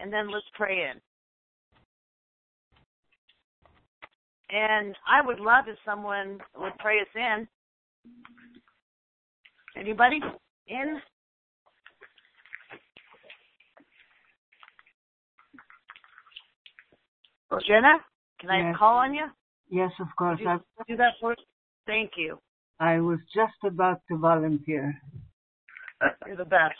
and then let's pray in. And I would love if someone would pray us in. Anybody in? Jenna, can I call on you? Yes, of course. Would you I, do that for us? Thank you. I was just about to volunteer. You're the best.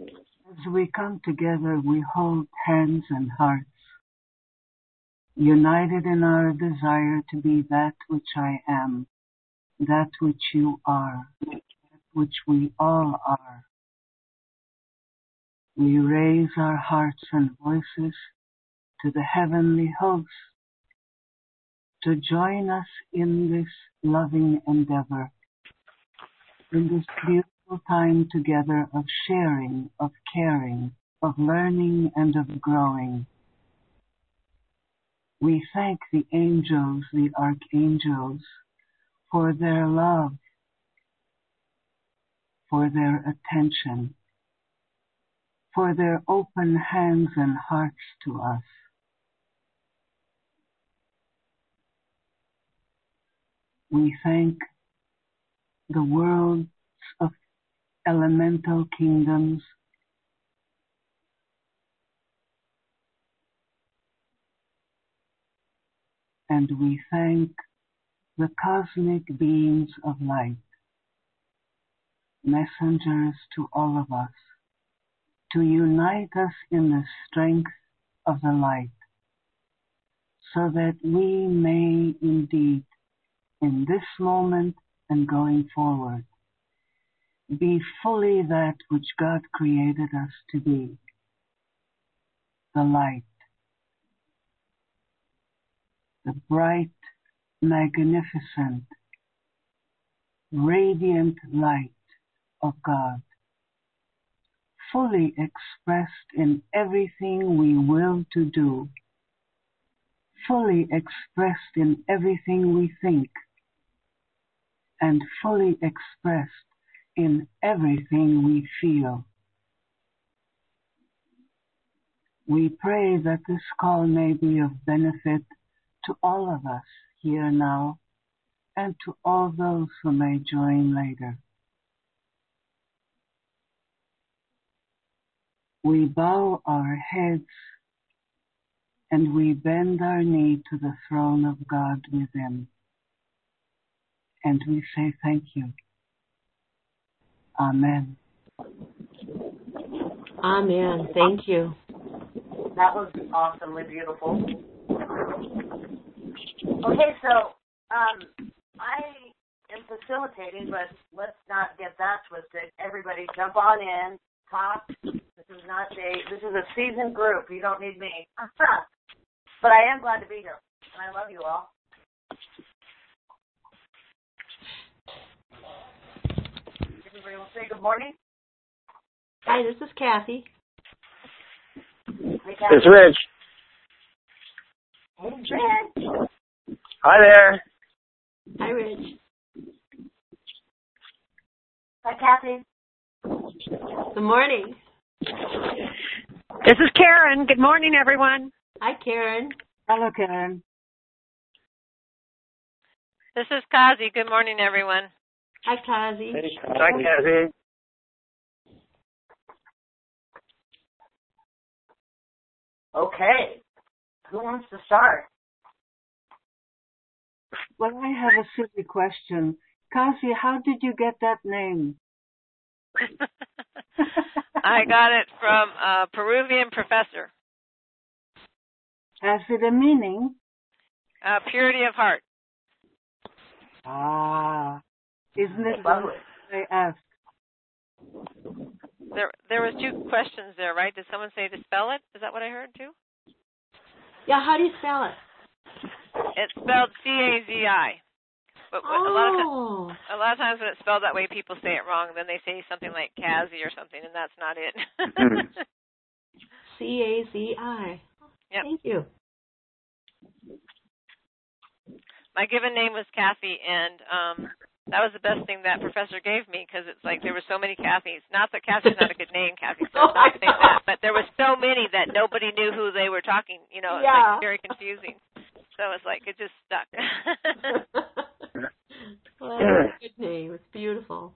As we come together, we hold hands and hearts, united in our desire to be that which I am, that which you are, that which we all are. We raise our hearts and voices to the heavenly host to join us in this loving endeavor, in this beautiful time together of sharing, of caring, of learning and of growing. We thank the angels, the archangels, for their love, for their attention, for their open hands and hearts to us. We thank the worlds of elemental kingdoms. And we thank the cosmic beings of light, messengers to all of us, to unite us in the strength of the light, so that we may indeed, in this moment and going forward, be fully that which God created us to be, the light, the bright, magnificent, radiant light of God, fully expressed in everything we will to do, fully expressed in everything we think, and fully expressed in everything we feel. We pray that this call may be of benefit to all of us here now and to all those who may join later. We bow our heads and we bend our knee to the throne of God within. And we say thank you. Amen. Amen. Thank you. That was awesomely beautiful. Okay, so um, I am facilitating, but let's not get that twisted. Everybody, jump on in, talk. This is not a this is a seasoned group. You don't need me, but I am glad to be here, and I love you all. Everybody will say good morning. Hi, this is Kathy. Hey, It's Rich. Hey, Rich. Hi there. Hi, Rich. Hi, Kathy. Good morning. This is Karen. Good morning, everyone. Hi, Karen. Hello, Karen. This is Kazi. Good morning, everyone. Hi, Kazi. Hi, Kathy. Okay. Who wants to start? Well, I have a silly question. Kasi, how did you get that name? I got it from a Peruvian professor. Has it a meaning? Uh, purity of heart. Ah, isn't it Lovely. they I asked? There, there was two questions there, right? Did someone say to spell it? Is that what I heard too? Yeah, how do you spell it? It's spelled C A Z I. But what- a lot of times, Oh, a lot of times when it's spelled that way, people say it wrong. Then they say something like Kazi or something, and that's not it. C A Z I. Yep. Thank you. My given name was Kathy, and um, That was the best thing that professor gave me because it's like there were so many Kathys. Not that Kathy's not a good name, Kathy. So Oh, not saying that, but there were so many that nobody knew who they were talking. You know, it was Yeah. like very confusing. So it's like it just stuck. well, that's a good name. It's beautiful.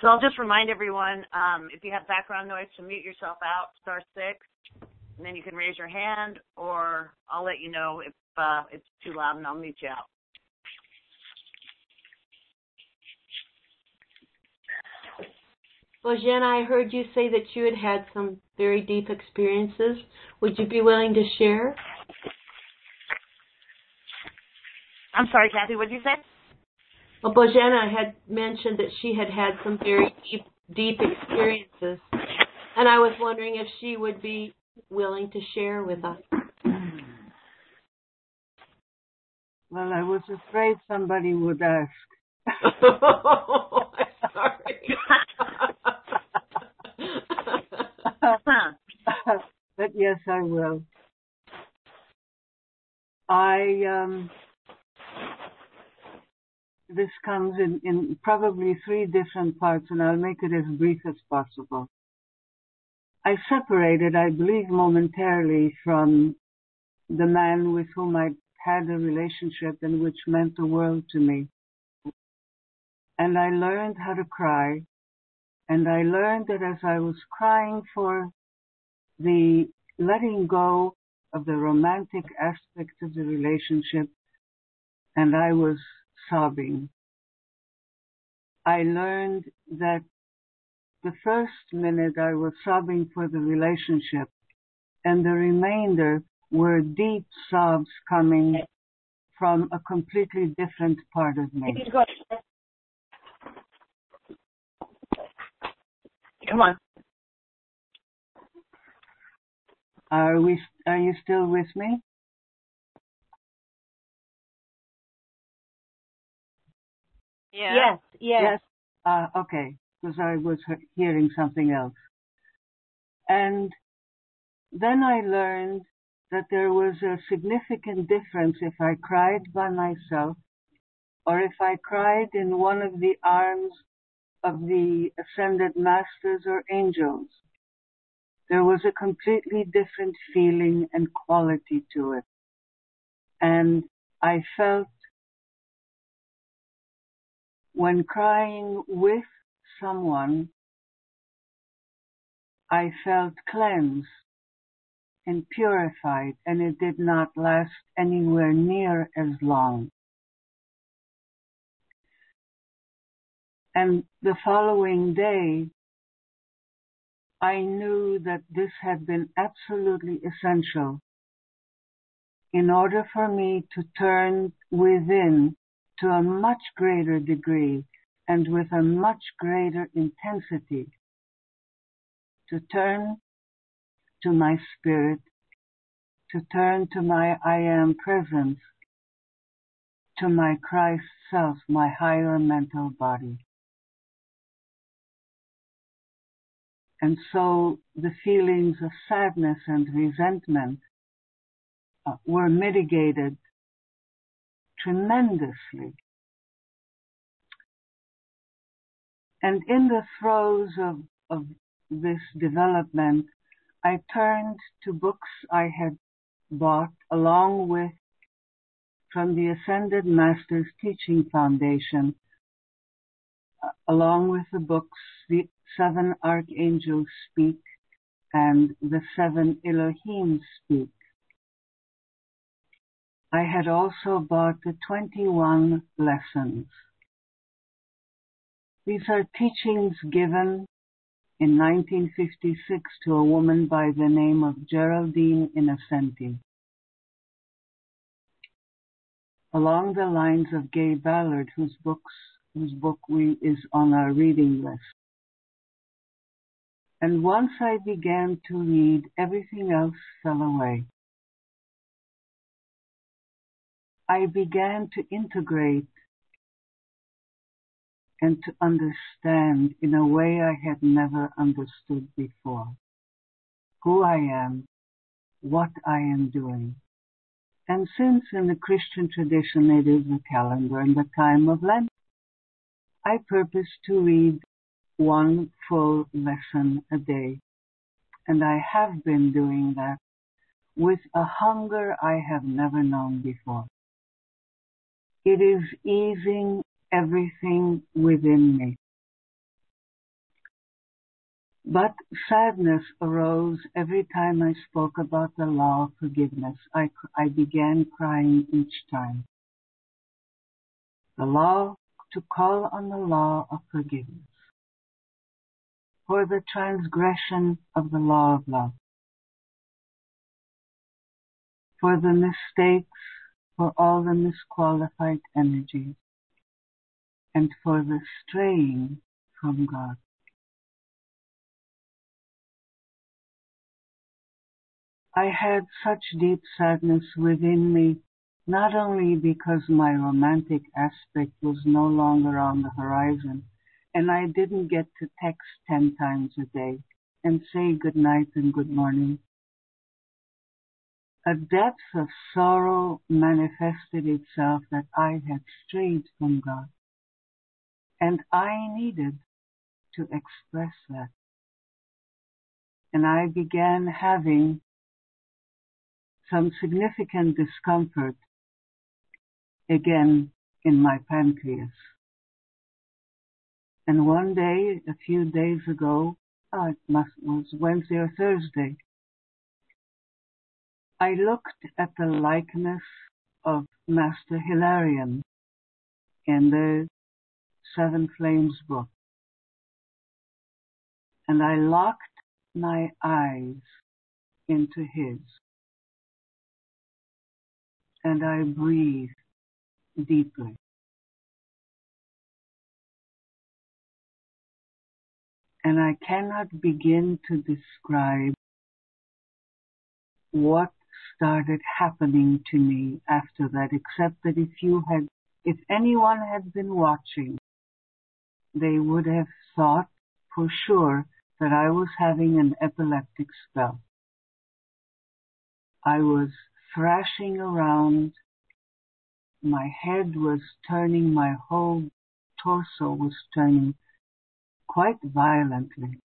So I'll just remind everyone, um, if you have background noise, to mute yourself out, star six, and then you can raise your hand, or I'll let you know if uh, it's too loud, and I'll mute you out. Well, Jen, I heard you say that you had had some very deep experiences. Would you be willing to share? I'm sorry, Kathy. What did you say? Well, Bojana had mentioned that she had had some very deep, deep experiences, and I was wondering if she would be willing to share with us. Well, I was afraid somebody would ask. oh, I'm sorry. But yes, I will. I um, this comes in, in probably three different parts, and I'll make it as brief as possible. I separated, I believe, momentarily from the man with whom I had a relationship and which meant the world to me. And I learned how to cry. And I learned that as I was crying for the letting go of the romantic aspect of the relationship, and I was sobbing. I learned that the first minute I was sobbing for the relationship, and the remainder were deep sobs coming from a completely different part of me. Come on. Are we? Are you still with me? yeah. Yes, yes. Uh, okay, because I was hearing something else. And then I learned that there was a significant difference if I cried by myself or if I cried in one of the arms of the ascended masters or angels. There was a completely different feeling and quality to it. And I felt when crying with someone, I felt cleansed and purified, and it did not last anywhere near as long. And the following day, I knew that this had been absolutely essential in order for me to turn within to a much greater degree and with a much greater intensity to turn to my spirit, to turn to my I am presence, to my Christ self, my higher mental body. And so the feelings of sadness and resentment uh, were mitigated tremendously. And in the throes of, of this development, I turned to books I had bought along with from the Ascended Masters Teaching Foundation, uh, along with the books The Seven Archangels Speak and The Seven Elohim Speak. I had also bought the 21 lessons. These are teachings given in 1956 to a woman by the name of Geraldine Innocente. Along the lines of Guy Ballard, whose books, whose book we, is on our reading list. And once I began to read, everything else fell away. I began to integrate and to understand in a way I had never understood before who I am, what I am doing, And since in the Christian tradition it is the calendar and the time of Lent, I purpose to read one full lesson a day. And I have been doing that with a hunger I have never known before. It is easing everything within me. But sadness arose every time I spoke about the law of forgiveness. I, I began crying each time. The law, to call on the law of forgiveness for the transgression of the law of love, for the mistakes, for all the misqualified energies, and for the straying from God. I had such deep sadness within me, not only because my romantic aspect was no longer on the horizon, and I didn't get to text ten times a day and say good night and good morning. A depth of sorrow manifested itself that I had strayed from God. And I needed to express that. And I began having some significant discomfort again in my pancreas. And one day, a few days ago, oh, it must, was Wednesday or Thursday, I looked at the likeness of Master Hilarion in the Seven Flames book. And I locked my eyes into his and I breathe deeply. And I cannot begin to describe what started happening to me after that, except that if you had, if anyone had been watching, they would have thought for sure that I was having an epileptic spell. I was thrashing around. My head was turning, my whole torso was turning quite violently.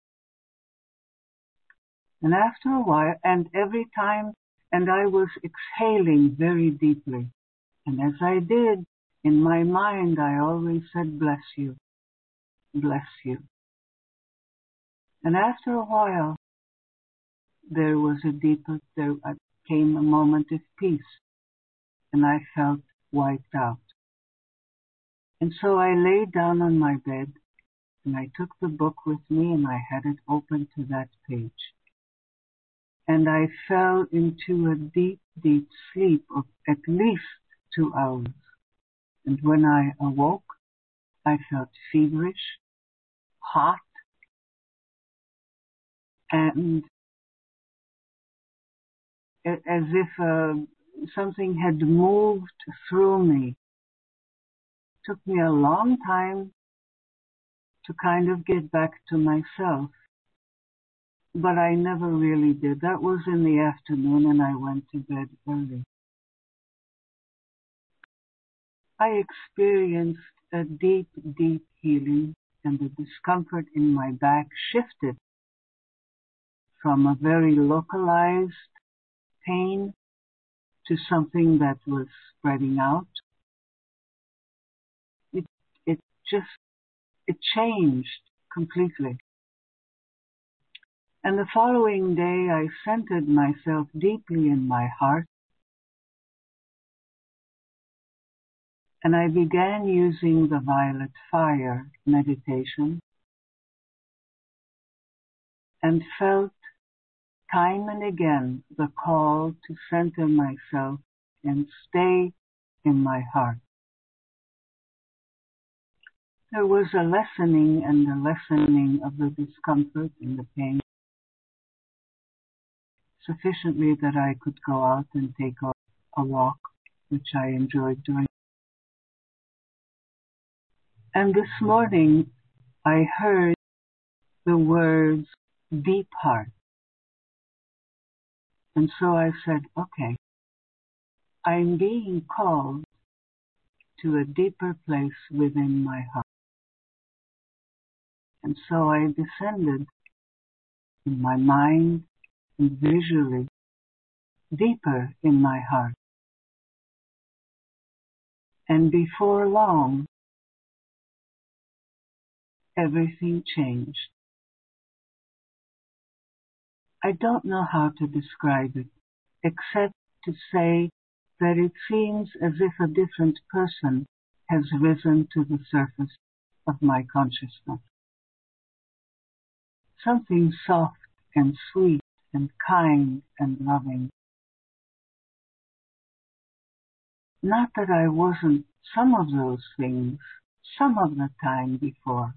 And after a while, and every time, and I was exhaling very deeply. And as I did, in my mind, I always said, bless you, bless you. And after a while, there was a deeper, there, uh, came a moment of peace, and I felt wiped out. And so I lay down on my bed, and I took the book with me, and I had it open to that page. And I fell into a deep, deep sleep of at least two hours. And when I awoke, I felt feverish, hot, and as if uh, something had moved through me. It took me a long time to kind of get back to myself. But I never really did. That was in the afternoon and I went to bed early. I experienced a deep, deep healing and the discomfort in my back shifted from a very localized pain to something that was spreading out. It, it just, it changed completely. And the following day I centered myself deeply in my heart and I began using the violet fire meditation and felt time and again the call to center myself and stay in my heart. There was a lessening and a lessening of the discomfort and the pain sufficiently that I could go out and take a, walk, which I enjoyed doing. And this morning I heard the words deep heart. And so I said, okay, I'm being called to a deeper place within my heart. And so I descended in my mind and visually deeper in my heart. And before long, everything changed. I don't know how to describe it, except to say that it seems as if a different person has risen to the surface of my consciousness. Something soft and sweet and kind and loving. Not that I wasn't some of those things some of the time before,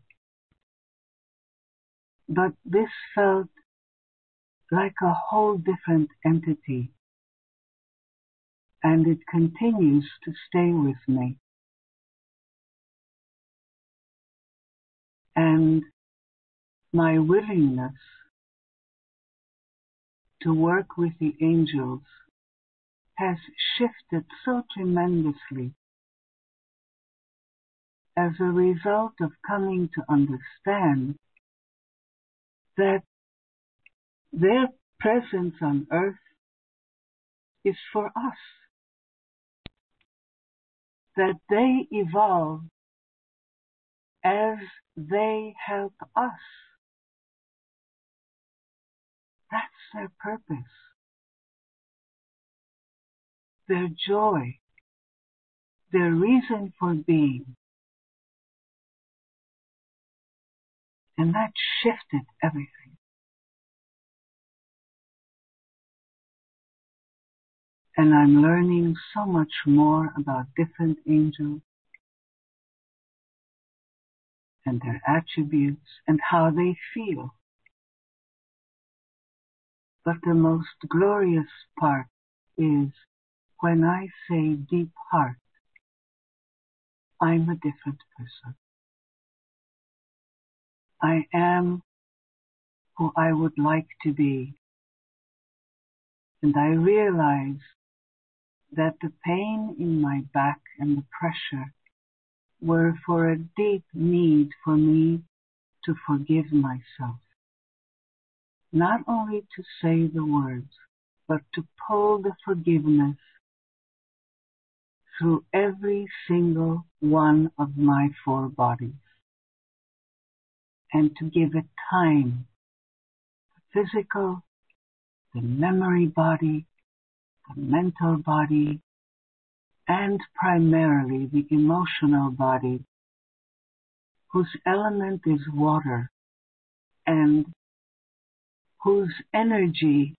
but this felt like a whole different entity and it continues to stay with me. And my willingness to work with the angels has shifted so tremendously as a result of coming to understand that their presence on earth is for us. That they evolve as they help us. That's their purpose. Their joy. Their reason for being. And that shifted everything. and I'm learning so much more about different angels and their attributes and how they feel. But the most glorious part is when I say deep heart, I'm a different person. I am who I would like to be. And I realize that the pain in my back and the pressure were for a deep need for me to forgive myself. Not only to say the words, but to pull the forgiveness through every single one of my four bodies and to give it time. The physical, the memory body, the mental body, and primarily the emotional body, whose element is water and whose energy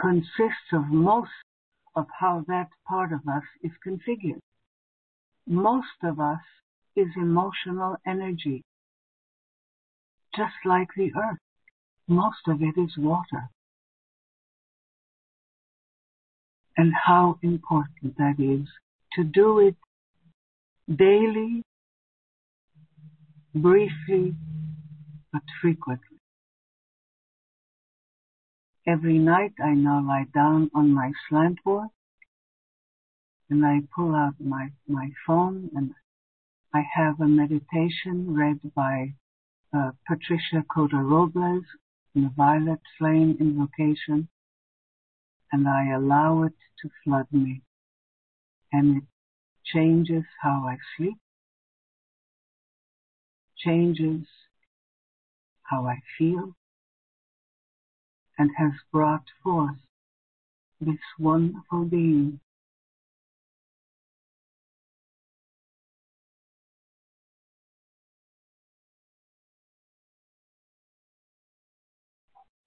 consists of most of how that part of us is configured. Most of us is emotional energy, just like the earth. Most of it is water. and how important that is to do it daily, briefly, but frequently. Every night I now lie down on my slant board and I pull out my, my phone and I have a meditation read by Uh, Patricia Cota Robles in the Violet Flame Invocation and I allow it to flood me. And it changes how I sleep, changes how I feel, and has brought forth this wonderful being.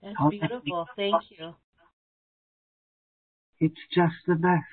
That's beautiful. Thank you. It's just the best.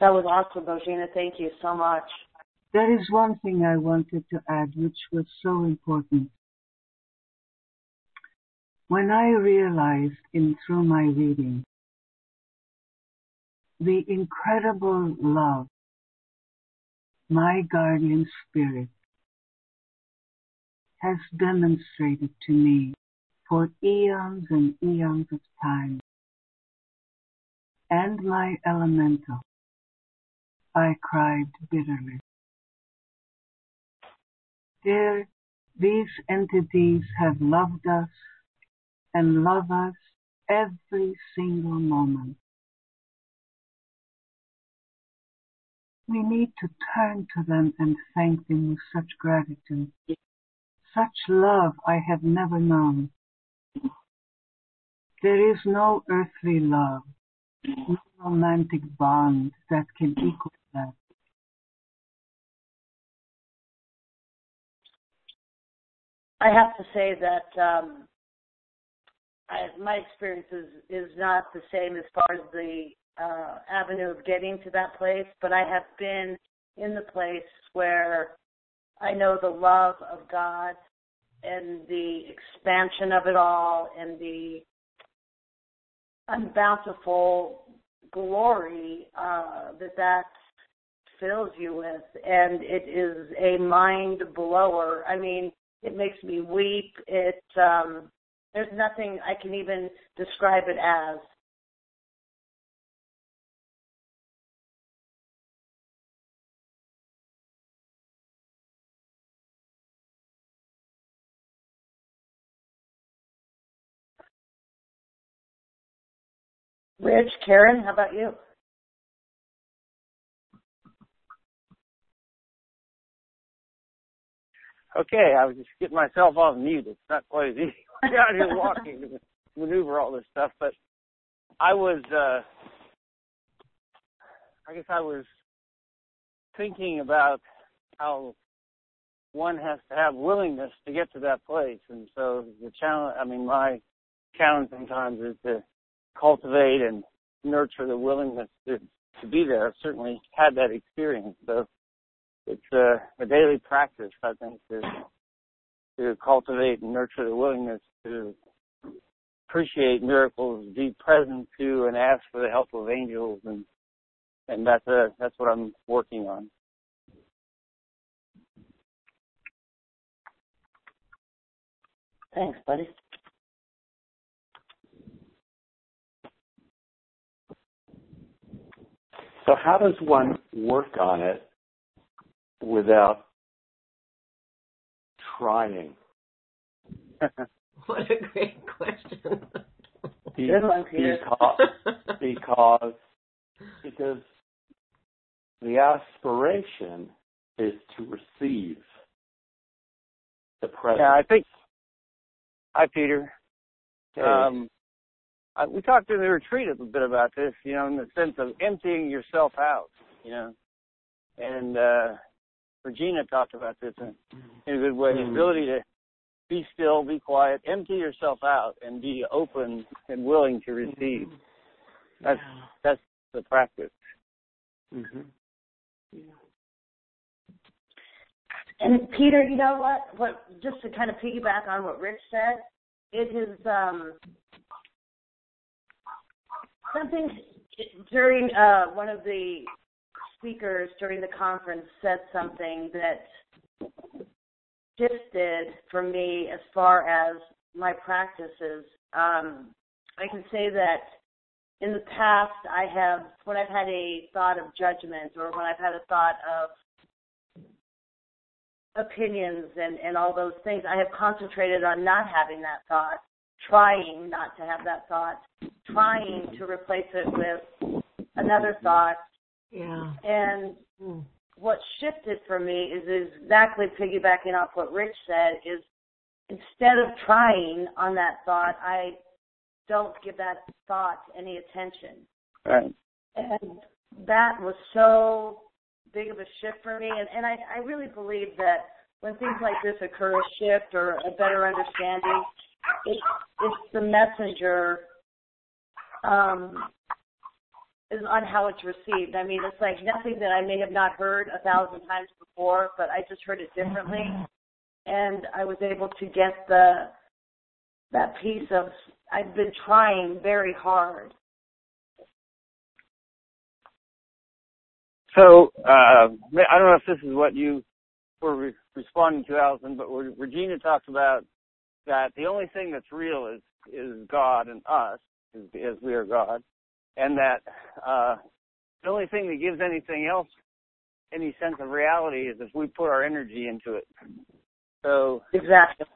That was awesome, Bojana. Thank you so much. There is one thing I wanted to add, which was so important. When I realized in through my reading the incredible love my guardian spirit has demonstrated to me for eons and eons of time, and my elemental, I cried bitterly. Dear, these entities have loved us and love us every single moment. We need to turn to them and thank them with such gratitude. Such love I have never known. There is no earthly love, no romantic bond that can equal I have to say that um, I, my experience is, is not the same as far as the uh, avenue of getting to that place, but I have been in the place where I know the love of God and the expansion of it all and the unbountiful glory uh, that that fills you with, and it is a mind blower. I mean, it makes me weep. It um, there's nothing I can even describe it as. Rich, Karen, how about you? Okay, I was just getting myself off mute. It's not quite as easy out here walking to maneuver all this stuff, but I was, uh, I guess I was thinking about how one has to have willingness to get to that place, and so the challenge. I mean, my challenge sometimes is to cultivate and nurture the willingness to to be there. I've certainly had that experience, so it's a, a daily practice, I think, to to cultivate and nurture the willingness to appreciate miracles, be present to, and ask for the help of angels, and and that's a, that's what I'm working on. Thanks, buddy. So how does one work on it without trying? what a great question. Be- Good one, Peter. because, because because the aspiration is to receive the present. Yeah, I think. Hi, Peter. Okay. Um, I, we talked in the retreat a bit about this, you know, in the sense of emptying yourself out, you know, and uh, Regina talked about this in, in a good way. The Mm. ability to be still, be quiet, empty yourself out, and be open and willing to receive. That's that's the practice. hmm And Peter, you know what? What just to kind of piggyback on what Rich said, it is um, something during uh, one of the speakers during the conference said something that shifted for me as far as my practices. Um, I can say that in the past, I have when I've had a thought of judgment or when I've had a thought of opinions and, and all those things, I have concentrated on not having that thought, trying not to have that thought, trying to replace it with another thought. Yeah. And Mm. what shifted for me is exactly piggybacking off what Rich said is instead of trying on that thought, I don't give that thought any attention. Right. And that was so big of a shift for me. And, and I, I really believe that when things like this occur, a shift or a better understanding, it, it's the messenger um, is on how it's received. I mean, it's like nothing that I may have not heard a thousand times before, but I just heard it differently, and I was able to get the that piece of I've been trying very hard. So uh, I don't know if this is what you were re- responding to, Allison, but Regina talked about that the only thing that's real is is God and us, as we are God, and that uh, the only thing that gives anything else any sense of reality is if we put our energy into it. So exactly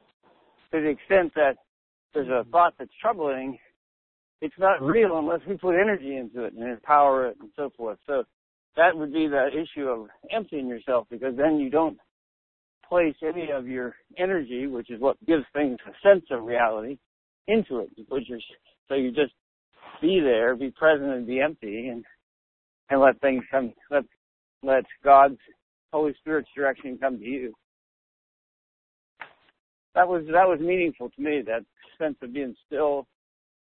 to the extent that there's a thought that's troubling, it's not real unless we put energy into it and empower it and so forth. So that would be the issue of emptying yourself because then you don't place any of your energy, which is what gives things a sense of reality, into it. You put your, so you just be there, be present, and be empty, and and let things come. Let let God's Holy Spirit's direction come to you. That was that was meaningful to me. That sense of being still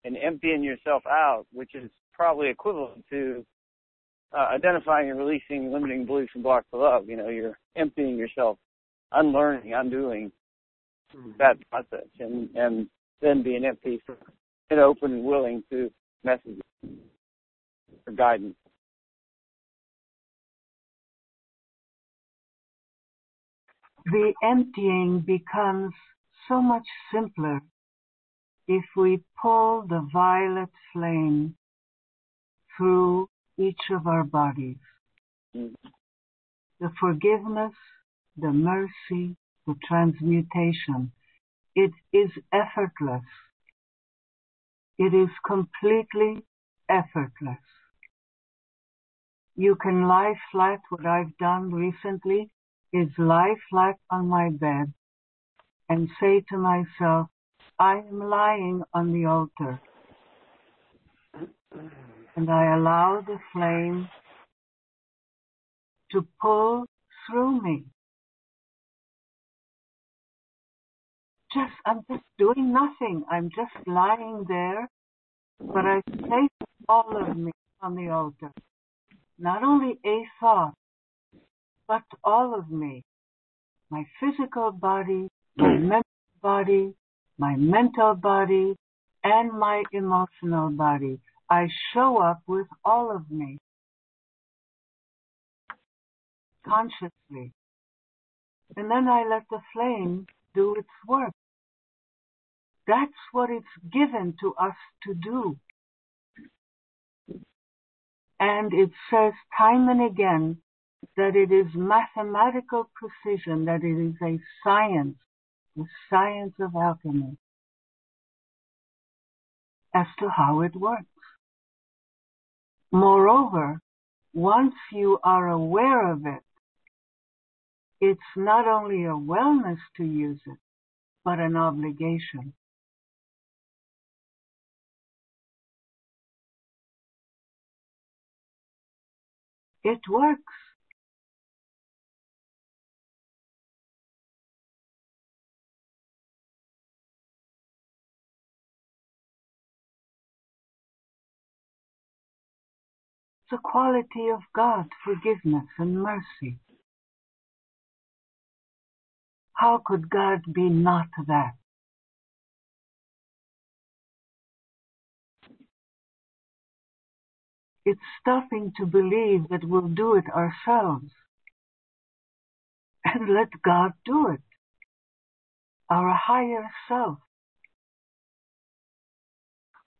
and emptying yourself out, which is probably equivalent to uh, identifying and releasing limiting beliefs and blocks of love. You know, you're emptying yourself, unlearning, undoing mm-hmm. that process, and and then being empty and open and willing to messages for guidance. The emptying becomes so much simpler if we pull the violet flame through each of our bodies. Mm-hmm. The forgiveness, the mercy, the transmutation, it is effortless. It is completely effortless. You can lie flat. What I've done recently is lie flat on my bed and say to myself, I am lying on the altar and I allow the flame to pull through me. Just, I'm just doing nothing. I'm just lying there, but I place all of me on the altar. Not only a thought, but all of me. My physical body, my hmm. mental body, my mental body, and my emotional body. I show up with all of me consciously. And then I let the flame do its work. That's what it's given to us to do. And it says time and again that it is mathematical precision, that it is a science, the science of alchemy, as to how it works. Moreover, once you are aware of it, it's not only a wellness to use it, but an obligation. It works. the quality of God, forgiveness and mercy. How could God be not that? It's stopping to believe that we'll do it ourselves and let God do it. Our higher self.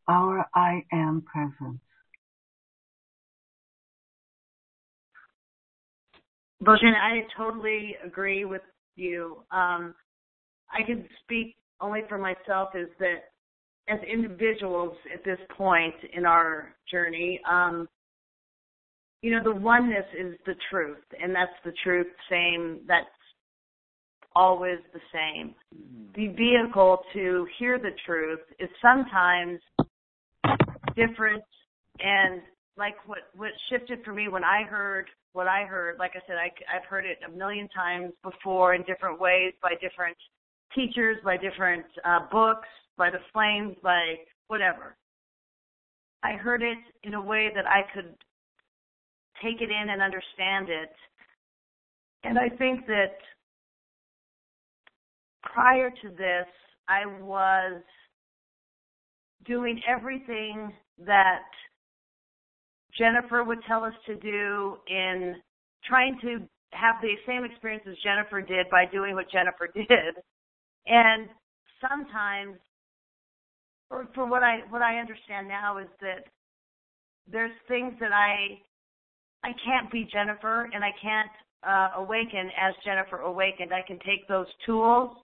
Our I am presence. Bojana, I totally agree with you. Um, I can speak only for myself is that as individuals at this point in our journey, um, you know, the oneness is the truth, and that's the truth, same, that's always the same. Mm-hmm. The vehicle to hear the truth is sometimes different and like what what shifted for me when I heard what I heard. Like I said, I, I've heard it a million times before in different ways by different teachers, by different uh, books, by the flames, by whatever. I heard it in a way that I could take it in and understand it. And I think that prior to this, I was doing everything that Jennifer would tell us to do in trying to have the same experience as Jennifer did by doing what Jennifer did. And sometimes or for what I what I understand now is that there's things that I I can't be Jennifer and I can't uh, awaken as Jennifer awakened. I can take those tools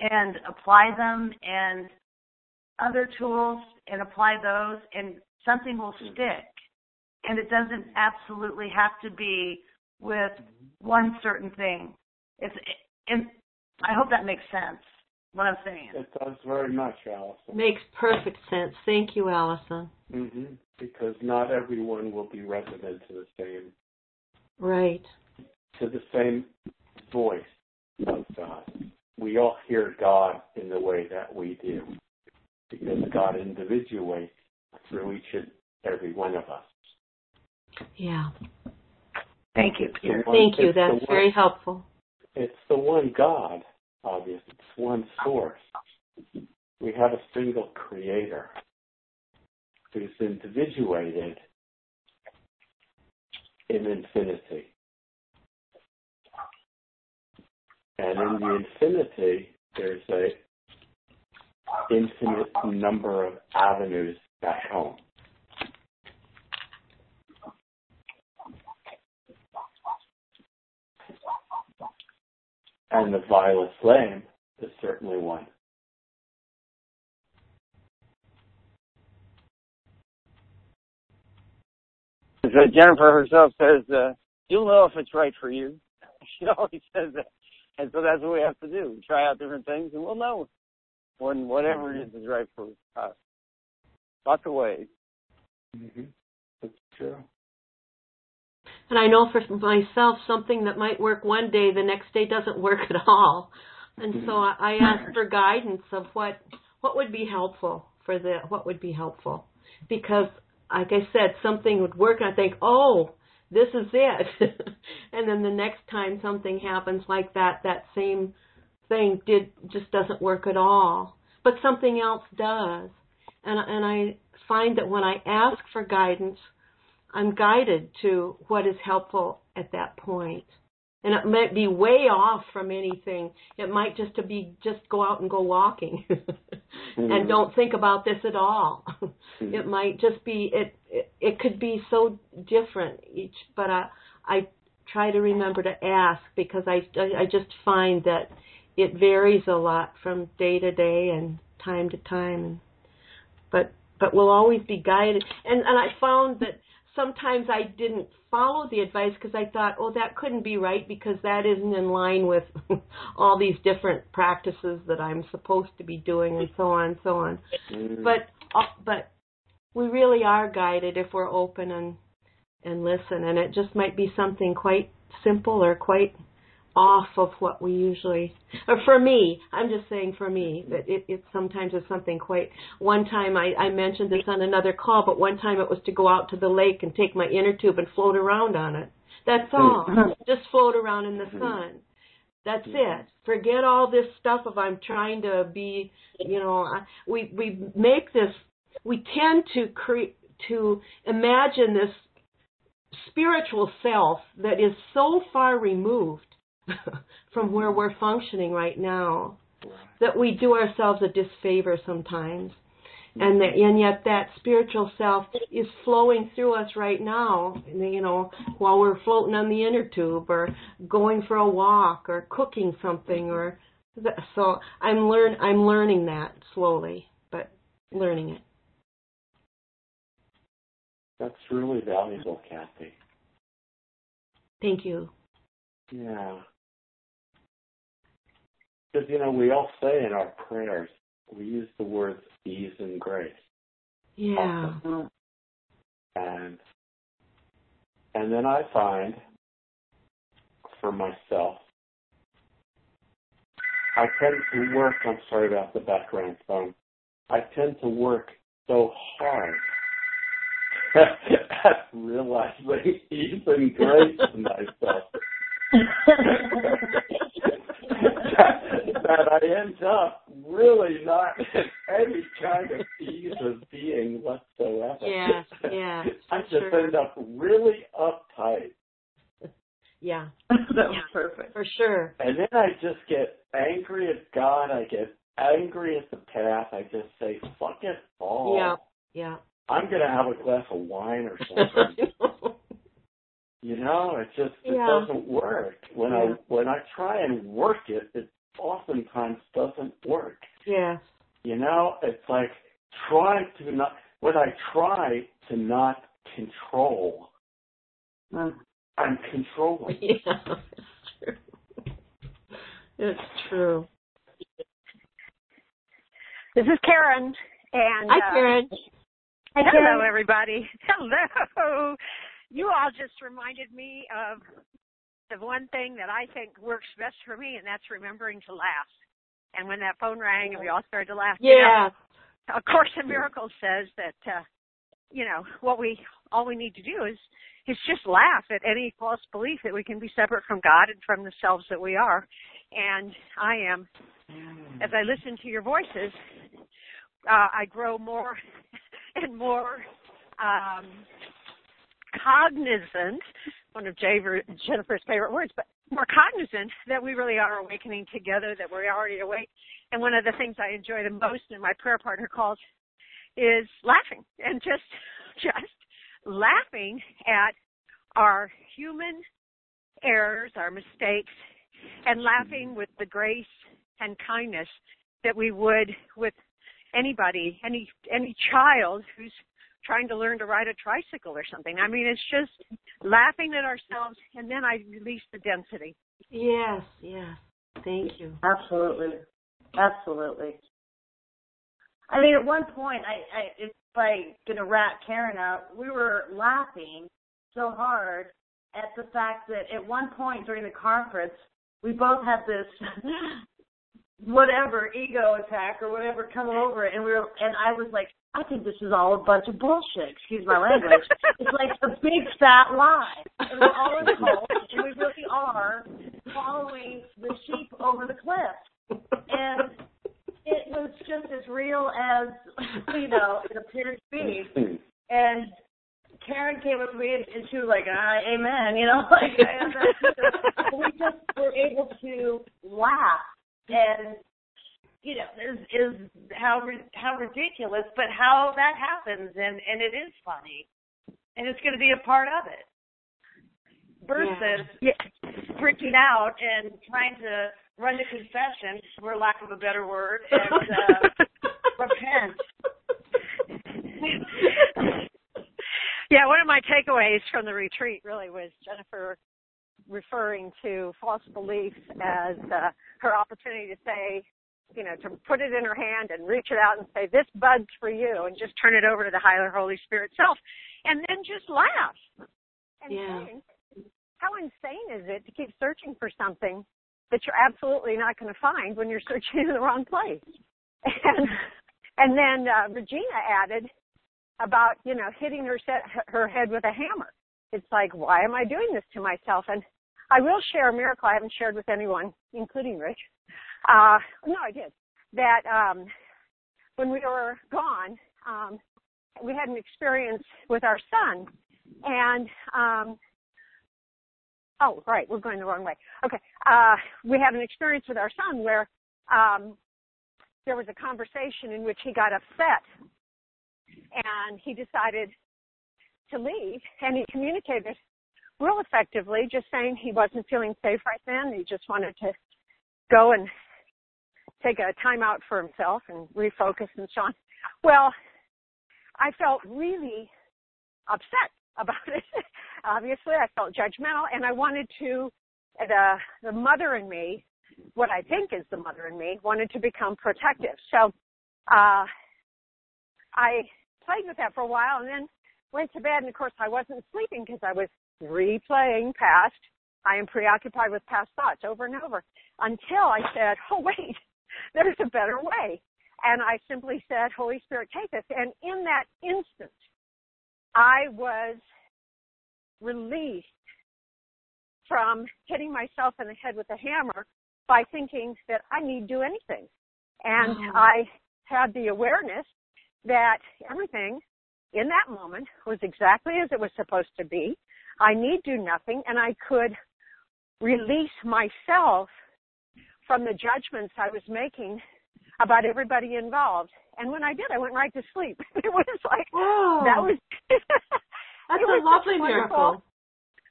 and apply them and other tools and apply those and something will stick. And it doesn't absolutely have to be with one certain thing. It's and I hope that makes sense what I'm saying. It does very much, Allison. Makes perfect sense. Thank you, Allison. hmm Because not everyone will be resonant to the same Right. to the same voice of God. We all hear God in the way that we do, because God individuates through each and every one of us. Yeah. Thank you, Peter. Thank you. It's the That's one- very helpful. It's the one God, obviously. It's one source. We have a single creator who's individuated in infinity. And in the infinity, there's a infinite number of avenues back home. And the violet flame is certainly one. So Jennifer herself says, uh, "You'll know if it's right for you." She always says that, and so that's what we have to do: try out different things, and we'll know when whatever it is is right for us. Lots of ways. Mm-hmm. That's true. And I know for myself, something that might work one day, the next day doesn't work at all. And so mm-hmm. I, I ask for guidance of what what would be helpful for the what would be helpful, because like I said, something would work, and I think, oh, this is it. and then the next time something happens like that, that same thing did just doesn't work at all. But something else does. And and I find that when I ask for guidance, I'm guided to what is helpful at that point. And it might be way off from anything. It might just to be just go out and go walking and mm-hmm. don't think about this at all. Mm-hmm. It might just be it, it it could be so different each but I I try to remember to ask because I I just find that it varies a lot from day to day and time to time but but we'll always be guided and and I found that sometimes I didn't follow the advice because I thought, oh, that couldn't be right because that isn't in line with all these different practices that I'm supposed to be doing, and so on and so on. Mm. But uh, but we really are guided if we're open and and listen, and it just might be something quite simple or quite off of what we usually or for me i'm just saying for me that it, it sometimes is something quite one time I, I mentioned this on another call but one time it was to go out to the lake and take my inner tube and float around on it. That's all. Just float around in the sun. That's it. Forget all this stuff of i'm trying to be you know we we make this we tend to create to imagine this spiritual self that is so far removed from where we're functioning right now that we do ourselves a disfavor sometimes. And mm-hmm. that and yet that spiritual self is flowing through us right now you know while we're floating on the inner tube or going for a walk or cooking something or so i'm learn i'm learning that slowly but learning it. That's really valuable, Kathy. thank you. Yeah. Because, you know, we all say in our prayers, we use the words ease and grace. yeah And and then I find for myself, I tend to work, I'm sorry about the background phone, I tend to work so hard realizing even grace in myself. that, that I end up really not in any kind of ease of being whatsoever. Yeah, yeah. I just sure. end up really uptight. Yeah, that was Yeah. perfect. for sure. And then I just get angry at God. I get angry at the path. I just say, fuck it all. Yeah, yeah. I'm going to have a glass of wine or something. you know, it just it Yeah. doesn't work. When Yeah. I when I try and work it, it oftentimes doesn't work. yeah, You know, it's like trying to not when I try to not control, Mm. I'm controlling. yeah. It's true. It's true. This is Karen. And Hi, uh, Karen. hello, everybody. Hello. You all just reminded me of the one thing that I think works best for me, and that's remembering to laugh. And when that phone rang and we all started to laugh, you know, Yeah, A Course in Miracles says that uh, you know what we all we need to do is is just laugh at any false belief that we can be separate from God and from the selves that we are. And I am, as I listen to your voices, uh, I grow more and more um, cognizant. One of Jennifer's favorite words, but more cognizant that we really are awakening together, that we're already awake. And one of the things I enjoy the most in my prayer partner calls is laughing and just just laughing at our human errors, our mistakes, and laughing with the grace and kindness that we would with anybody, any any child who's trying to learn to ride a tricycle or something. I mean, it's just laughing at ourselves, and then I release the density. yes, yes. Thank you. Absolutely. Absolutely. I mean, at one point, I, I if I gonna rat Karen out, we were laughing so hard at the fact that at one point during the conference, we both had this whatever ego attack or whatever come over, and we were, and I was like, I think this is all a bunch of bullshit. Excuse my language. it's like a big fat lie, and we're all in the cult, and we really are following the sheep over the cliff and it was just as real as you know it appeared to be. And Karen came to me and, and she was like, ah, "Amen," you know, like and uh, we just were able to laugh and you know is is how how ridiculous, but how that happens, and and it is funny, and it's going to be a part of it. Versus freaking out and trying to run to confession, for lack of a better word, and uh, repent. yeah, one of my takeaways from the retreat really was Jennifer referring to false beliefs as uh, her opportunity to say, you know, to put it in her hand and reach it out and say, this bud's for you, and just turn it over to the higher Holy Spirit self, and then just laugh. And Yeah. saying, how insane is it to keep searching for something that you're absolutely not going to find when you're searching in the wrong place? And and then uh, Regina added about you know hitting her set, her head with a hammer. It's like why am I doing this to myself? And I will share a miracle I haven't shared with anyone, including Rich. Uh, no, I did. That um, when we were gone, um, we had an experience with our son, and um, oh, right, we're going the wrong way. Okay, uh, we had an experience with our son where um, there was a conversation in which he got upset, and he decided to leave, and he communicated real effectively, just saying he wasn't feeling safe right then. He just wanted to go and take a time out for himself and refocus and so on. Well, I felt really upset about it. Obviously, I felt judgmental, and I wanted to. The the mother in me, what I think is the mother in me, wanted to become protective. So, uh, I played with that for a while, and then went to bed. And of course, I wasn't sleeping because I was replaying past. I am preoccupied with past thoughts over and over until I said, "Oh wait, there's a better way." And I simply said, Holy Spirit, take this. And in that instant, I was released from hitting myself in the head with a hammer by thinking that I need do anything. And Oh. I had the awareness that everything in that moment was exactly as it was supposed to be. I need do nothing and I could release myself from the judgments I was making about everybody involved. And when I did, I went right to sleep. It was like Whoa. that was That's it was a lovely a miracle. wonderful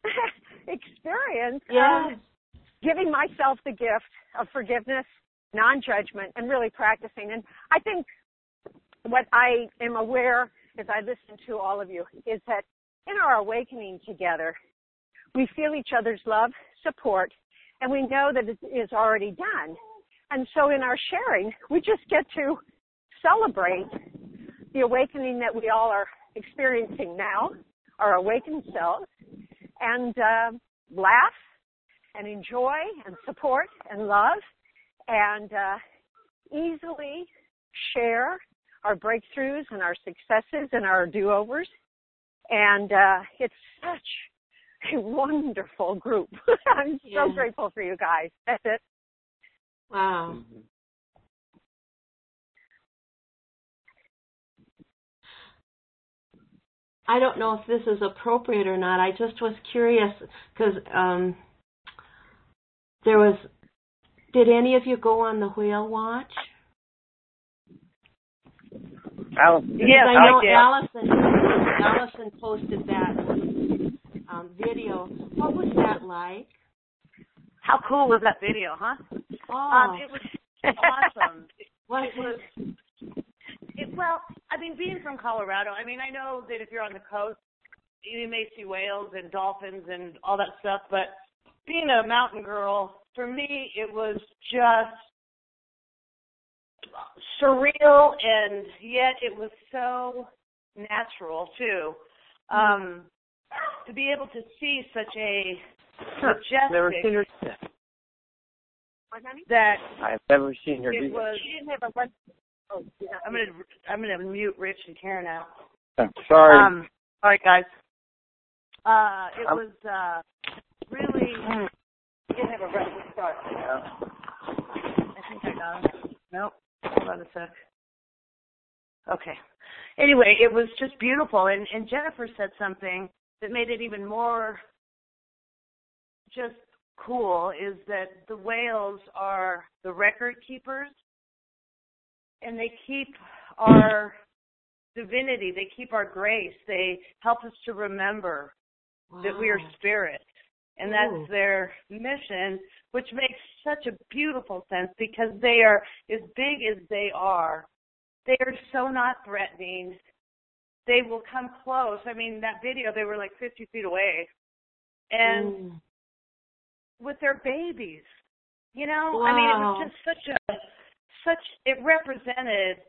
experience Yes. giving myself the gift of forgiveness, non-judgment, and really practicing. And I think what I am aware as I listen to all of you is that in our awakening together, we feel each other's love, support, and we know that it is already done. And so in our sharing, we just get to celebrate the awakening that we all are experiencing now, our awakened selves, and uh, laugh and enjoy and support and love and uh, easily share our breakthroughs and our successes and our do-overs. And uh, it's such a wonderful group. I'm so grateful for you guys. That's it. Wow. I don't know if this is appropriate or not. I just was curious because um, there was. Did any of you go on the whale watch? Alice, Because I know did. Allison. Allison posted that um, video. What was that like? How cool was that video, huh? Oh, Um, it was awesome. what It was. It, well, I mean, being from Colorado, I mean, I know that if you're on the coast, you may see whales and dolphins and all that stuff, but being a mountain girl, for me, it was just surreal and yet it was so natural too. Um, to be able to see such a Never seen majestic her. What, honey? that I've never seen her it do was. She didn't have a Oh, yeah. I'm gonna I'm gonna mute Rich and Karen out. I'm sorry. Um, all right, guys. Uh, it Um, was uh, really. Didn't have a ready start. I think I got it. Nope. Hold on a sec. Okay. Anyway, it was just beautiful, and and Jennifer said something that made it even more just cool. Is that the whales are the record keepers, and they keep our divinity. They keep our grace. They help us to remember that we are wow. spirit. And Ooh. that's their mission, which makes such a beautiful sense because they are, as big as they are, they are so not threatening. They will come close. I mean, that video, they were like 50 feet away. And Mm. with their babies. You know, I mean, it was just such a, such, it represented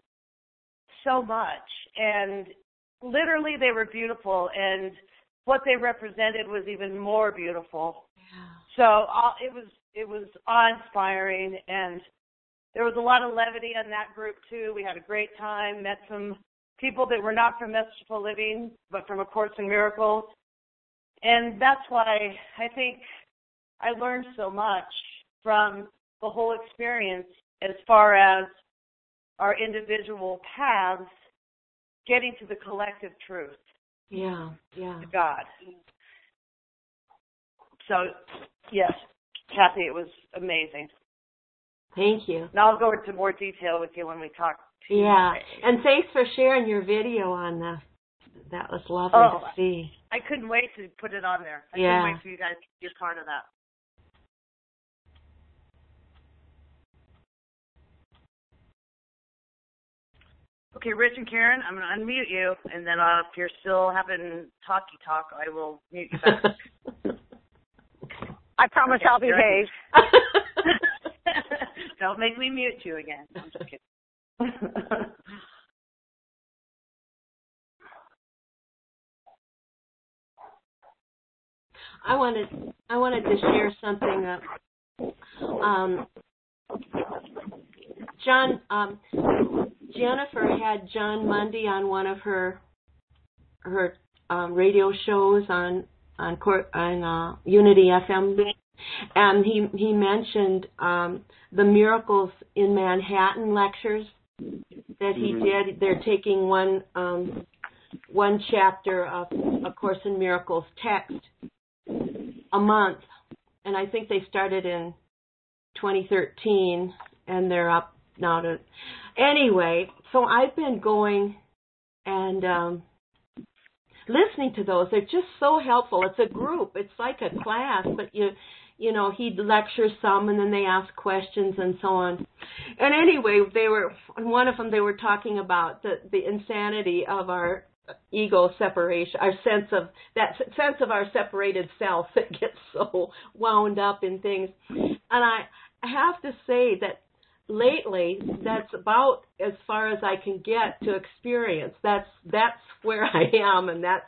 so much. And literally, they were beautiful. And what they represented was even more beautiful. Yeah. So all, it was it was awe-inspiring, and there was a lot of levity in that group too. We had a great time. Met some people that were not from Masterful Living, but from A Course in Miracles, and that's why I think I learned so much from the whole experience as far as our individual paths getting to the collective truth Yeah. Yeah. God. So, yes, Kathy, it was amazing. Thank you. Now I'll go into more detail with you when we talk. Yeah. And thanks for sharing your video on the. That was lovely Oh. to see. I couldn't wait to put it on there. I Yeah. couldn't wait for you guys to be a part of that. Okay, Rich and Karen, I'm going to unmute you, and then uh, if you're still having talky talk, I will mute you back. I promise Okay, I'll you're behave. Don't make me mute you again. I'm just kidding. I wanted I wanted to share something um, John um, Jennifer had John Mundy on one of her her um, radio shows on on court on uh, Unity FM, and he he mentioned um, the miracles in Manhattan lectures that he did. They're taking one um, one chapter of A Course in Miracles text a month, and I think they started in 2013, and they're up now to anyway. So I've been going and um, listening to those. They're just so helpful. It's a group. It's like a class, but you you know he'd lecture some and then they ask questions and so on. And anyway, they were one of them they were talking about the the insanity of our ego separation, our sense of that sense of our separated self that gets so wound up in things. And I I have to say that lately that's about as far as I can get to experience. That's that's where I am and that's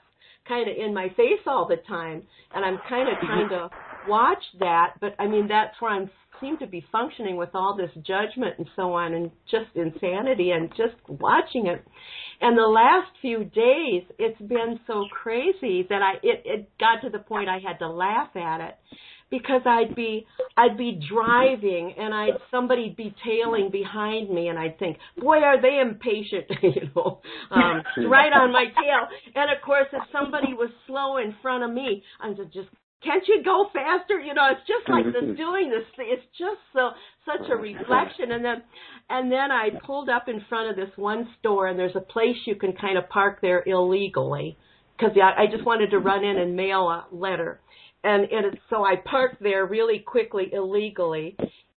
kind of in my face all the time and I'm kind of trying to watch that but I mean that's where I'm seem to be functioning with all this judgment and so on and just insanity and just watching it and the last few days it's been so crazy that I it it got to the point I had to laugh at it because I'd be I'd be driving and I'd somebody be tailing behind me and I'd think, boy, are they impatient, you know, um, right on my tail. And of course, if somebody was slow in front of me, I would just, can't you go faster? You know, it's just like this doing this. thing. It's just so such a oh, reflection. And then and then I pulled up in front of this one store and there's a place you can kind of park there illegally because I, I just wanted to run in and mail a letter and and so I parked there really quickly illegally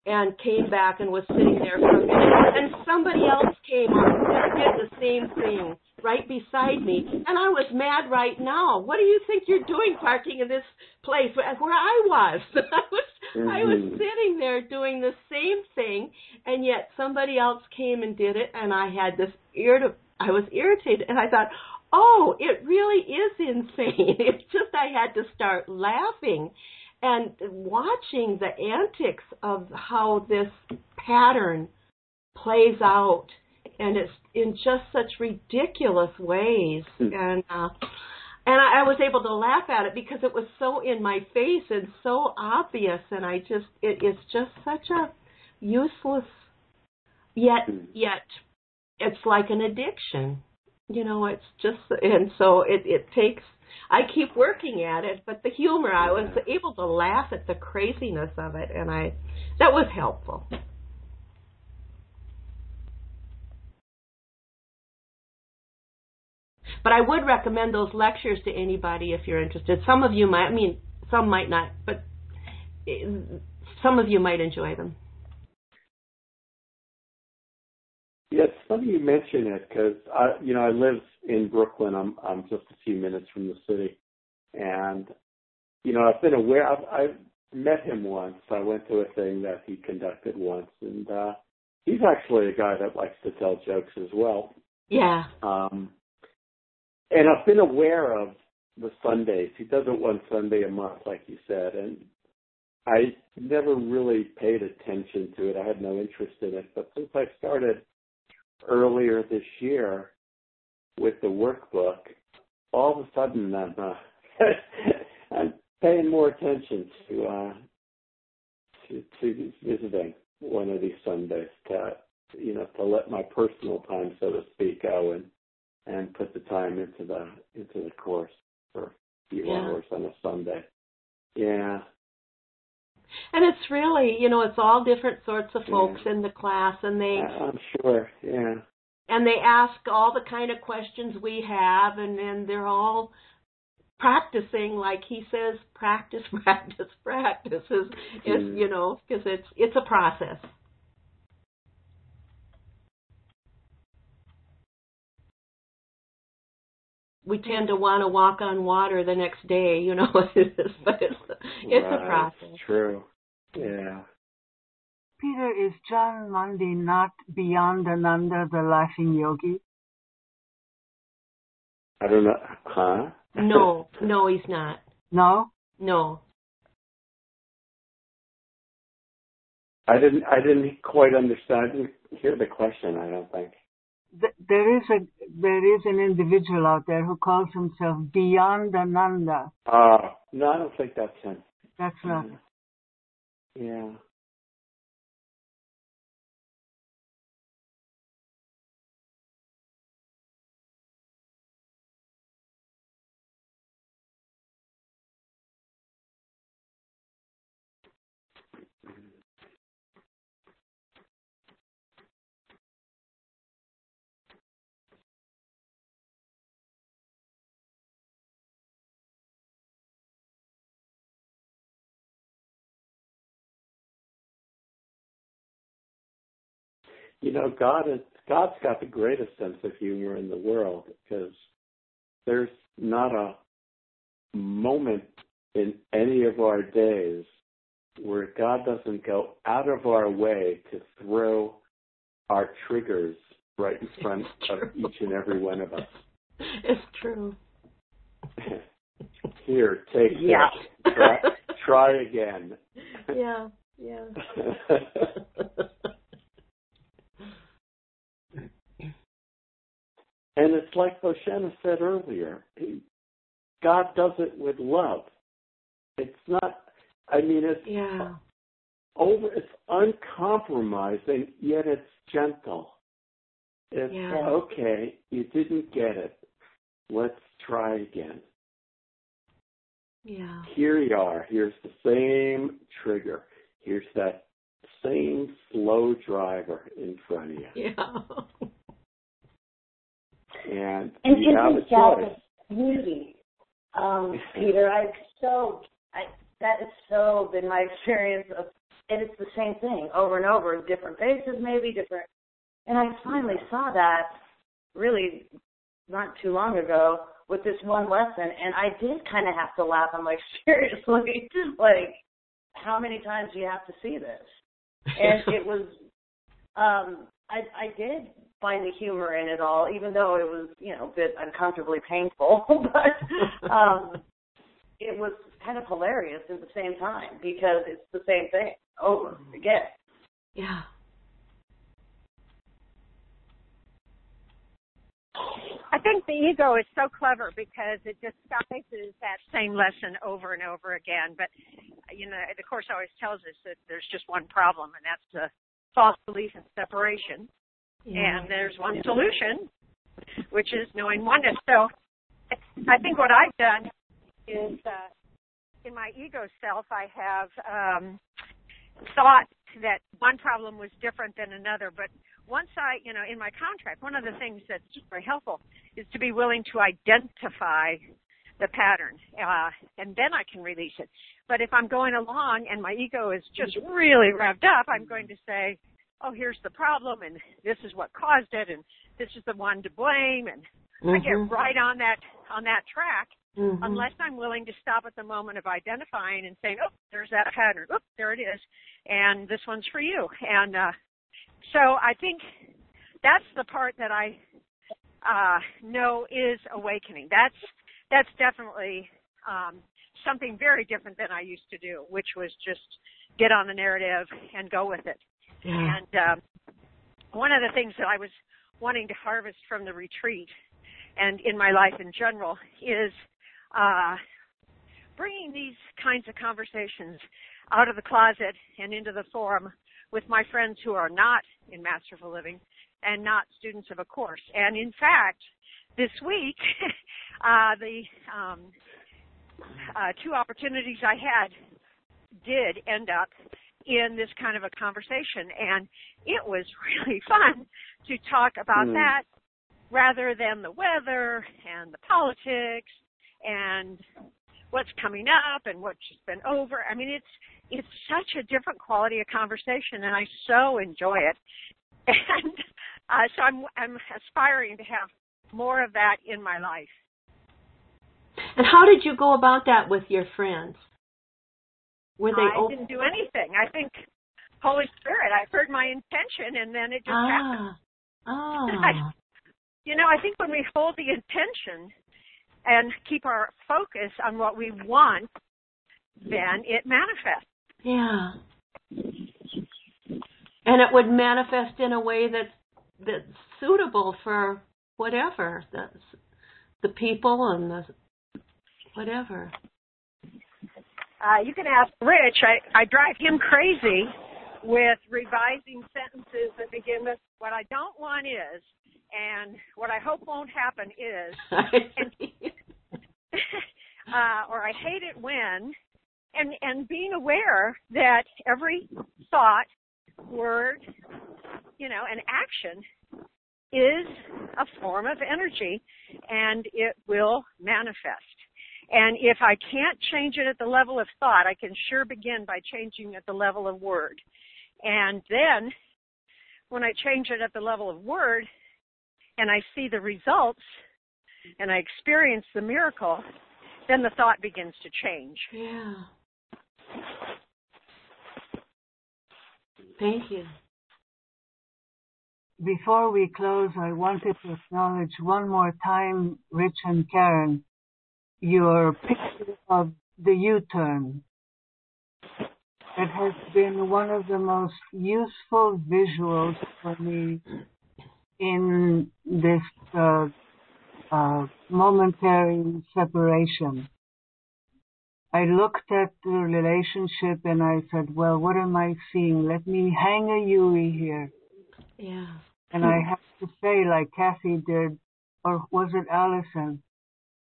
and came back and was sitting there for a minute and somebody else came up and did the same thing right beside me and I was mad right now. What do you think you're doing parking in this place where, where I was? I was I was mm-hmm. sitting there doing the same thing and yet somebody else came and did it and I had this irrit I was irritated and I thought, oh, it really is insane. It's just I had to start laughing and watching the antics of how this pattern plays out and it's in just such ridiculous ways Hmm. and uh and I, I was able to laugh at it because it was so in my face and so obvious and I just it is just such a useless yet Hmm. yet it's like an addiction you know it's just and so it it takes i keep working at it but the humor i was able to laugh at the craziness of it and i that was helpful. But i would recommend those lectures to anybody if you're interested. Some of you might i mean some might not but eh, some of you might enjoy them Yeah, it's funny you mention it because I, you know, I live in Brooklyn. I'm I'm just a few minutes from the city, and you know, I've been aware. I've, I've met him once. I went to a thing that he conducted once, and uh, he's actually a guy that likes to tell jokes as well. yeah Um, and I've been aware of the Sundays. He does it one Sunday a month, like you said, and I never really paid attention to it. I had no interest in it. But since I started earlier this year with the workbook, all of a sudden I'm uh, I'm paying more attention to uh, to, to visiting one of these Sundays to you know to let my personal time, so to speak, go and and put the time into the into the course for a few Yeah. hours on a Sunday. Yeah. And it's really, you know, it's all different sorts of folks Yeah. in the class and they I'm sure. Yeah. and they ask all the kind of questions we have and and they're all practicing like he says practice practice practice is, is Mm. you know because it's it's a process we tend to want to walk on water the next day you know but it's it's a Right. process True. Yeah. Peter, is John Mundy not beyond and under the laughing yogi? I don't know. Huh? no no he's not No? no I didn't. I didn't quite understand. I didn't hear the question. I don't think. Th- there is a there is an individual out there who calls himself Beyondananda. Uh, no, I don't think that's him. That's not. Yeah. You know, God is God's got the greatest sense of humor in the world because there's not a moment in any of our days where God doesn't go out of our way to throw our triggers right in front of each and every one of us. It's true. Here, take Yeah. this. Try, try again. Yeah, yeah. And it's like Boshana said earlier, God does it with love. It's not, I mean, it's yeah. over, it's uncompromising, yet it's gentle. It's Yeah. Uh, okay, you didn't get it. Let's try again. Yeah. Here you are. Here's the same trigger. Here's that same slow driver in front of you. Yeah. And, And you have a choice. beauty, um, Peter? I've so I, that has so been my experience of, and it's the same thing over and over, different faces, maybe different. And I finally saw that really not too long ago with this one lesson, and I did kind of have to laugh. I'm like, seriously, like, how many times do you have to see this? And it was, um, I I did find the humor in it all, even though it was, you know, a bit uncomfortably painful. but um, it was kind of hilarious at the same time because it's the same thing over again. yeah. I think the ego is so clever because it disguises that same lesson over and over again. But you know, the course always tells us that there's just one problem, and that's the false belief in separation. Yeah. And there's one solution, which is knowing oneness. So I think what I've done is uh, in my ego self, I have um, thought that one problem was different than another. But once I, you know, in my contract, one of the things that's very helpful is to be willing to identify the pattern, uh, and then I can release it. But if I'm going along and my ego is just really revved up, I'm going to say, oh, here's the problem, and this is what caused it, and this is the one to blame, and I get Mhm. right on that on that track Mhm. unless I'm willing to stop at the moment of identifying and saying, oh, there's that pattern. Oh, there it is. And this one's for you. And uh, so I think that's the part that I uh, know is awakening. That's that's definitely um, something very different than I used to do, which was just get on the narrative and go with it. Yeah. And um, one of the things that I was wanting to harvest from the retreat and in my life in general is uh, bringing these kinds of conversations out of the closet and into the forum with my friends who are not in Masterful Living and not students of a course. And in fact, this week, uh, the um, uh, two opportunities I had did end up in this kind of a conversation, and it was really fun to talk about Mm. that rather than the weather and the politics and what's coming up and what's just been over. I mean, it's it's such a different quality of conversation, and I so enjoy it. And uh, so I'm I'm aspiring to have more of that in my life. And how did you go about that with your friends? Were they I open? didn't do anything. I think Holy Spirit. I heard my intention, and then it just happened. Ah. Ah. You know, I think when we hold the intention and keep our focus on what we want, then it manifests. Yeah. And it would manifest in a way that's that's suitable for whatever the the people and the whatever. Uh, you can ask Rich. I, I drive him crazy with revising sentences that begin with what I don't want is, and what I hope won't happen is, and, uh, or I hate it when, and and being aware that every thought, word, you know, and action is a form of energy, and it will manifest. And if I can't change it at the level of thought, I can sure begin by changing at the level of word. And then when I change it at the level of word and I see the results and I experience the miracle, then the thought begins to change. Yeah. Thank you. Before we close, I wanted to acknowledge one more time, Rich and Karen, your picture of the U-turn. It has been one of the most useful visuals for me in this uh, uh, momentary separation. I looked at the relationship and I said, well, what am I seeing? Let me hang a Yui here. Yeah. And I have to say, like Kathy did, or was it Allison?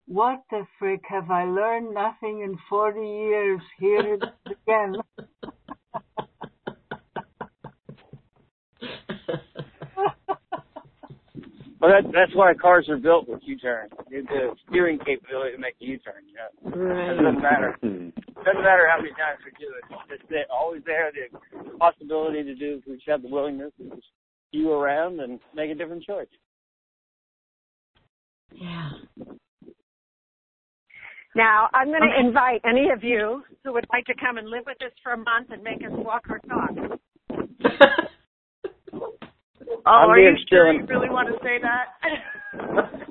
What the frick have I learned nothing in 40 years? Here it is again. Well, that, that's why cars are built with U-turn. The steering capability to make a U-turn. You know? Right. It doesn't matter. Hmm. doesn't matter how many times we do it. It's there, always there. The possibility to do. We just have the willingness to just you around and make a different choice. Yeah. Now, I'm going to invite any of you who would like to come and live with us for a month and make us walk our talk. Oh, I'm are you sure you really want to say that?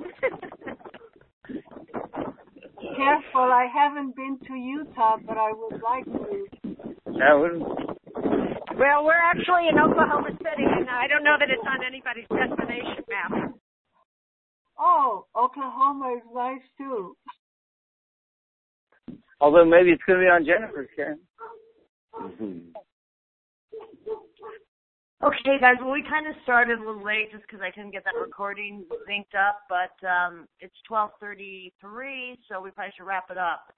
Careful, I haven't been to Utah, but I would like to. That wouldn't. Well, we're actually in Oklahoma City, and I don't know that it's on anybody's destination map. Oh, Oklahoma is nice too. Although maybe it's going to be on Jennifer's, Karen. Mhm. okay, guys. Well, we kind of started a little late just because I couldn't get that recording synced up, but um, it's 12:33, so we probably should wrap it up.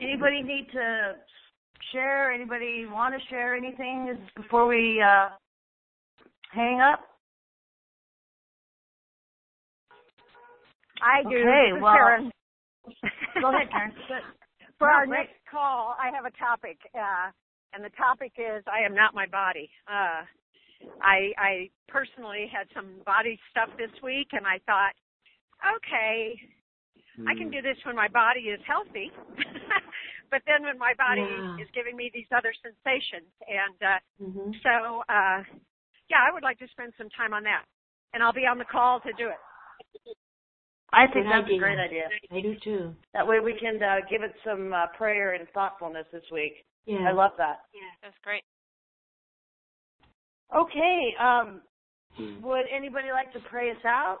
Anybody need to share? Anybody want to share anything before we uh, hang up? I do. Okay, well- Karen. Go ahead, Karen. Good. For No, our great. next call, I have a topic, uh, and the topic is I am not my body. Uh, I, I personally had some body stuff this week, and I thought, okay, I can do this when my body is healthy, but then when my body Yeah. is giving me these other sensations, and uh, hmm so uh, yeah, I would like to spend some time on that, and I'll be on the call to do it. I think Good that's idea. a great idea. I do too. That way we can uh, give it some uh, prayer and thoughtfulness this week. Yeah. I love that. Yeah, that's great. Okay. Um, Hmm. would anybody like to pray us out?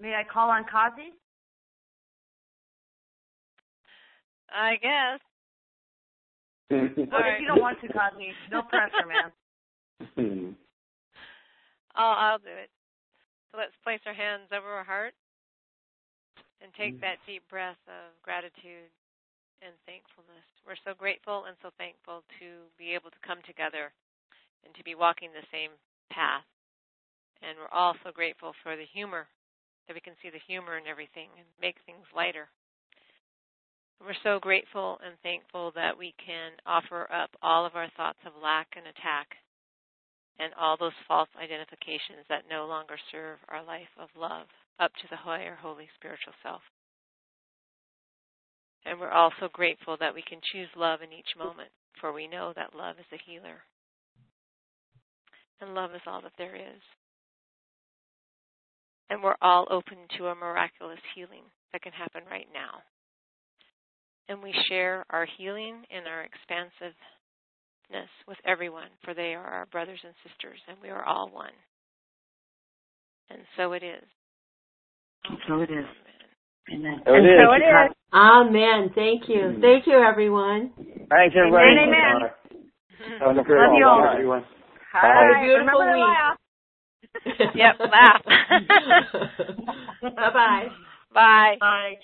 May I call on Kazi? I guess. Well, All if you don't want to, Kazi, no pressure, man. I'll I'll do it. So let's place our hands over our heart and take Mm. that deep breath of gratitude and thankfulness. We're so grateful and so thankful to be able to come together and to be walking the same path. And we're all so grateful for the humor that we can see the humor in everything and make things lighter. We're so grateful and thankful that we can offer up all of our thoughts of lack and attack and all those false identifications that no longer serve our life of love up to the higher holy spiritual self. And we're also grateful that we can choose love in each moment, for we know that love is a healer. And love is all that there is. And we're all open to a miraculous healing that can happen right now. And we share our healing in our expansive oneness with everyone, for they are our brothers and sisters, and we are all one. And so it is. So it is. Amen. So it and is. so it is. Amen. Thank you. Mm. Thank you, everyone. Thanks, everybody. Amen, amen. Have a great Love you all. one, everyone. All Bye. right. Beautiful Remember week. laugh. Yep, laugh. Bye-bye. Bye. Bye.